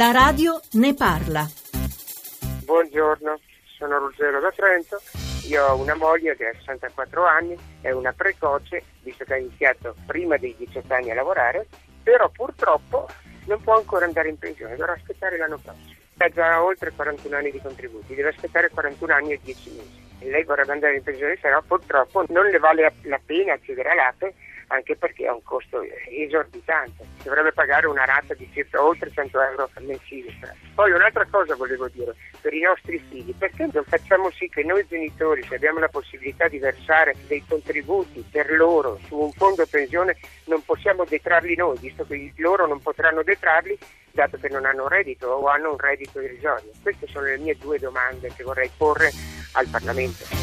La radio ne parla. Buongiorno, sono Ruggero da Trento. Io ho una moglie che ha 64 anni, è una precoce, visto che ha iniziato prima dei 18 anni a lavorare, però purtroppo non può ancora andare in pensione, dovrà aspettare l'anno prossimo. Ha già oltre 41 anni di contributi, deve aspettare 41 anni e 10 mesi. Lei vorrebbe andare in pensione, però purtroppo non le vale la pena accedere all'APE anche perché ha un costo esorbitante, dovrebbe pagare una rata di circa oltre 100 euro mensili. Poi un'altra cosa volevo dire, per i nostri figli, perché non facciamo sì che noi genitori, se abbiamo la possibilità di versare dei contributi per loro su un fondo pensione, non possiamo detrarli noi, visto che loro non potranno detrarli dato che non hanno reddito o hanno un reddito irrisorio? Queste sono le mie due domande che vorrei porre al Parlamento.